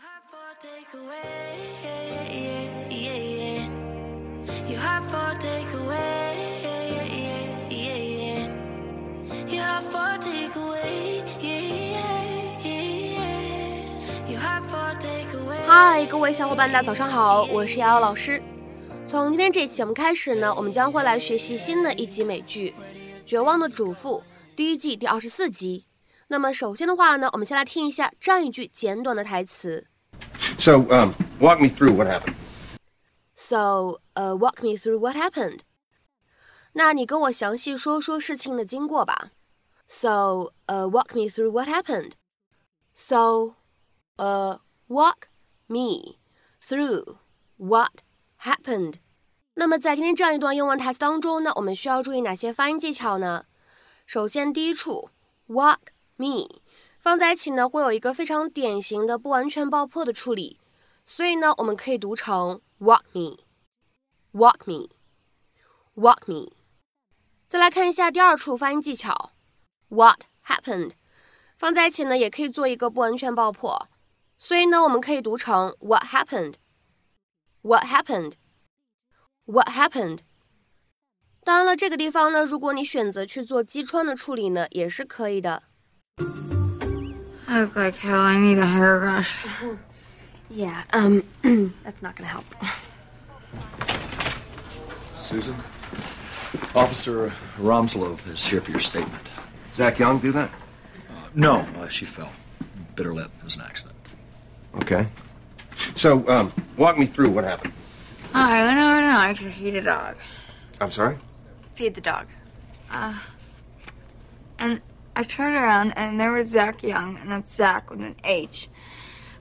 嗨，各位小伙伴，大家早上好，我是瑶瑶老师。从今天这期节目开始呢，我们将会来学习新的一集美剧《绝望的主妇》第一季第二十四集。那么首先的话呢，我们先来听一下这样一句简短的台词。So, um, walk me through what happened. So, uh, walk me through what happened. 那你跟我详细说说事情的经过吧。So, uh, walk me through what happened. So, uh, walk me through what happened. 那么在今天这样一段英文台词当中呢，我们需要注意哪些发音技巧呢？首先，第一处 walk me 放在一起呢，会有一个非常典型的不完全爆破的处理，所以呢，我们可以读成 walk me，walk me，walk me。再来看一下第二处发音技巧，what happened，放在一起呢，也可以做一个不完全爆破，所以呢，我们可以读成 what happened，what happened，what happened。当然了，这个地方呢，如果你选择去做击穿的处理呢，也是可以的。I look like hell. I need a hairbrush. Yeah, um, that's not gonna help. Susan? Officer Romslov is here for your statement. Zach Young do that? Uh, no, uh, she fell. Bit her lip. It was an accident. Okay. So, um, walk me through what happened. I went over to tonight to feed a dog. I'm sorry? Feed the dog. Uh, and I turned around and there was Zach Young, and that's Zach with an H,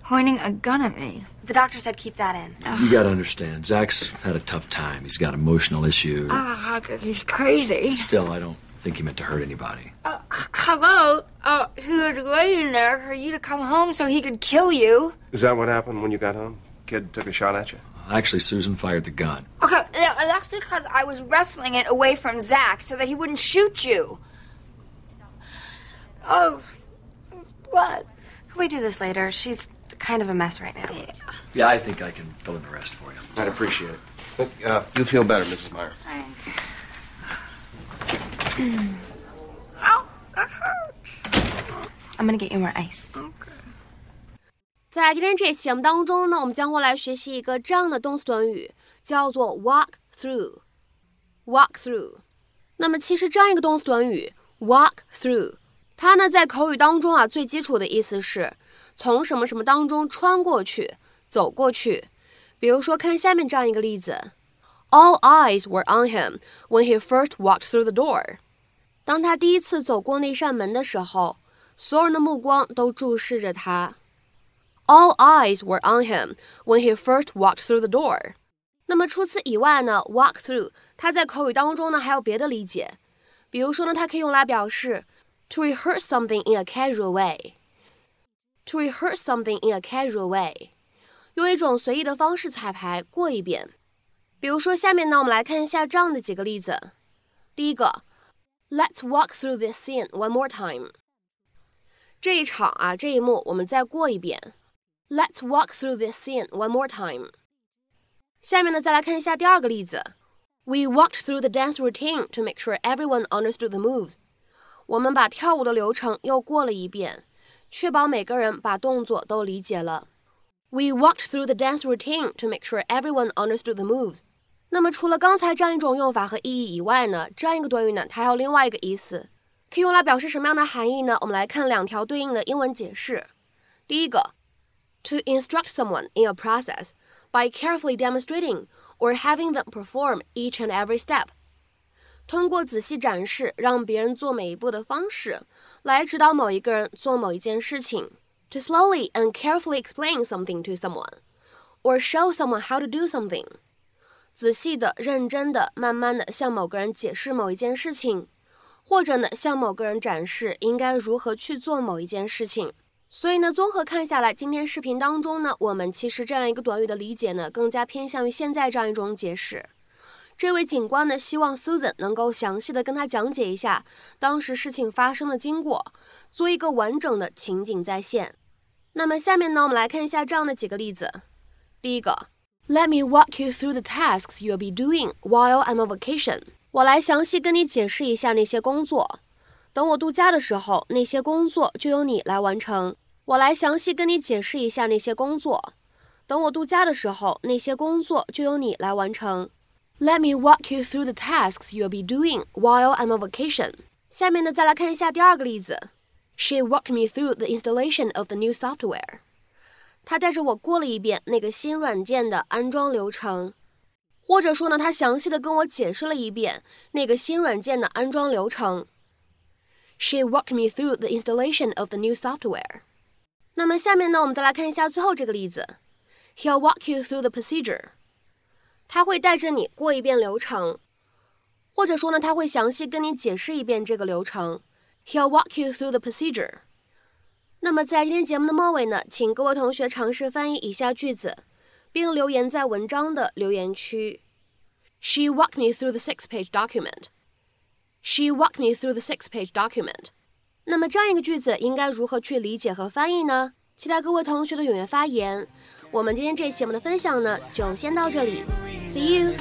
pointing a gun at me. The doctor said keep that in. You gotta understand, Zach's had a tough time. He's got emotional issues. Ah, he's crazy. Still, I don't think he meant to hurt anybody. Uh, hello? Uh, he was waiting there for you to come home so he could kill you. Is that what happened when you got home? Kid took a shot at you? Actually, Susan fired the gun. Okay, that's because I was wrestling it away from Zach so that he wouldn't shoot you. Oh, what? Can we do this later? She's kind of a mess right now. Yeah, yeah I think I can fill in the rest for you. I'd appreciate it. But uh, you feel better, Mrs. Mayer. Thanks. Ow, that hurts. I'm gonna get you more ice. Okay. 在今天这期节目当中呢，我们将会来学习一个这样的动词短语，叫做 walk through。walk through。那么其实这样一个动词短语 walk through。它呢在口语当中啊最基础的意思是从什么什么当中穿过去、走过去。比如说看下面这样一个例子：All eyes were on him when he first walked through the door。当他第一次走过那扇门的时候，所有人的目光都注视着他。All eyes were on him when he first walked through the door。那么除此以外呢，walk through 它在口语当中呢还有别的理解，比如说呢，它可以用来表示 to rehearse something in a casual way。to rehearse something in a casual way，用一种随意的方式彩排过一遍。比如说下面呢，我们来看一下这样的几个例子。第一个，Let's walk through this scene one more time。这一场啊，这一幕我们再过一遍。Let's walk through this scene one more time。下面呢，再来看一下第二个例子。We walked through the dance routine to make sure everyone understood the moves。 我们把跳舞的流程又过了一遍，确保每个人把动作都理解了。We walked through the dance routine to make sure everyone understood the moves。那么除了刚才这样一种用法和意义以外呢，这样一个短语呢，它还有另外一个意思，可以用来表示什么样的含义呢？我们来看两条对应的英文解释。第一个，to instruct someone in a process by carefully demonstrating or having them perform each and every step。 通过仔细展示让别人做每一步的方式，来指导某一个人做某一件事情。To slowly and carefully explain something to someone, or show someone how to do something。仔细的、认真的、慢慢的向某个人解释某一件事情，或者呢向某个人展示应该如何去做某一件事情。所以呢，综合看下来，今天视频当中呢，我们其实这样一个短语的理解呢，更加偏向于现在这样一种解释。这位警官呢，希望 Susan 能够详细的跟他讲解一下当时事情发生的经过，做一个完整的情景再现。那么下面呢，我们来看一下这样的几个例子。第一个，Let me walk you through the tasks you'll be doing while I'm on vacation。我来详细跟你解释一下那些工作。等我度假的时候，那些工作就由你来完成。我来详细跟你解释一下那些工作。等我度假的时候，那些工作就由你来完成。Let me walk you through the tasks you'll be doing while I'm on vacation。下面呢，再来看一下第二个例子。She walked me through the installation of the new software。她带着我过了一遍那个新软件的安装流程，或者说呢，她详细的跟我解释了一遍那个新软件的安装流程。She walked me through the installation of the new software. 那么下面呢，我们再来看一下最后这个例子。He'll walk you through the procedure. 他会带着你过一遍流程，或者说呢，他会详细跟你解释一遍这个流程。He'll walk you through the procedure. 那么在今天节目的末尾呢，请各位同学尝试翻译以下句子，并留言在文章的留言区。She walked me through the six-page document. She walked me through the six-page document. 那么这样一个句子应该如何去理解和翻译呢？期待各位同学的踊跃发言。我们今天这期节目的分享呢，就先到这里。See you.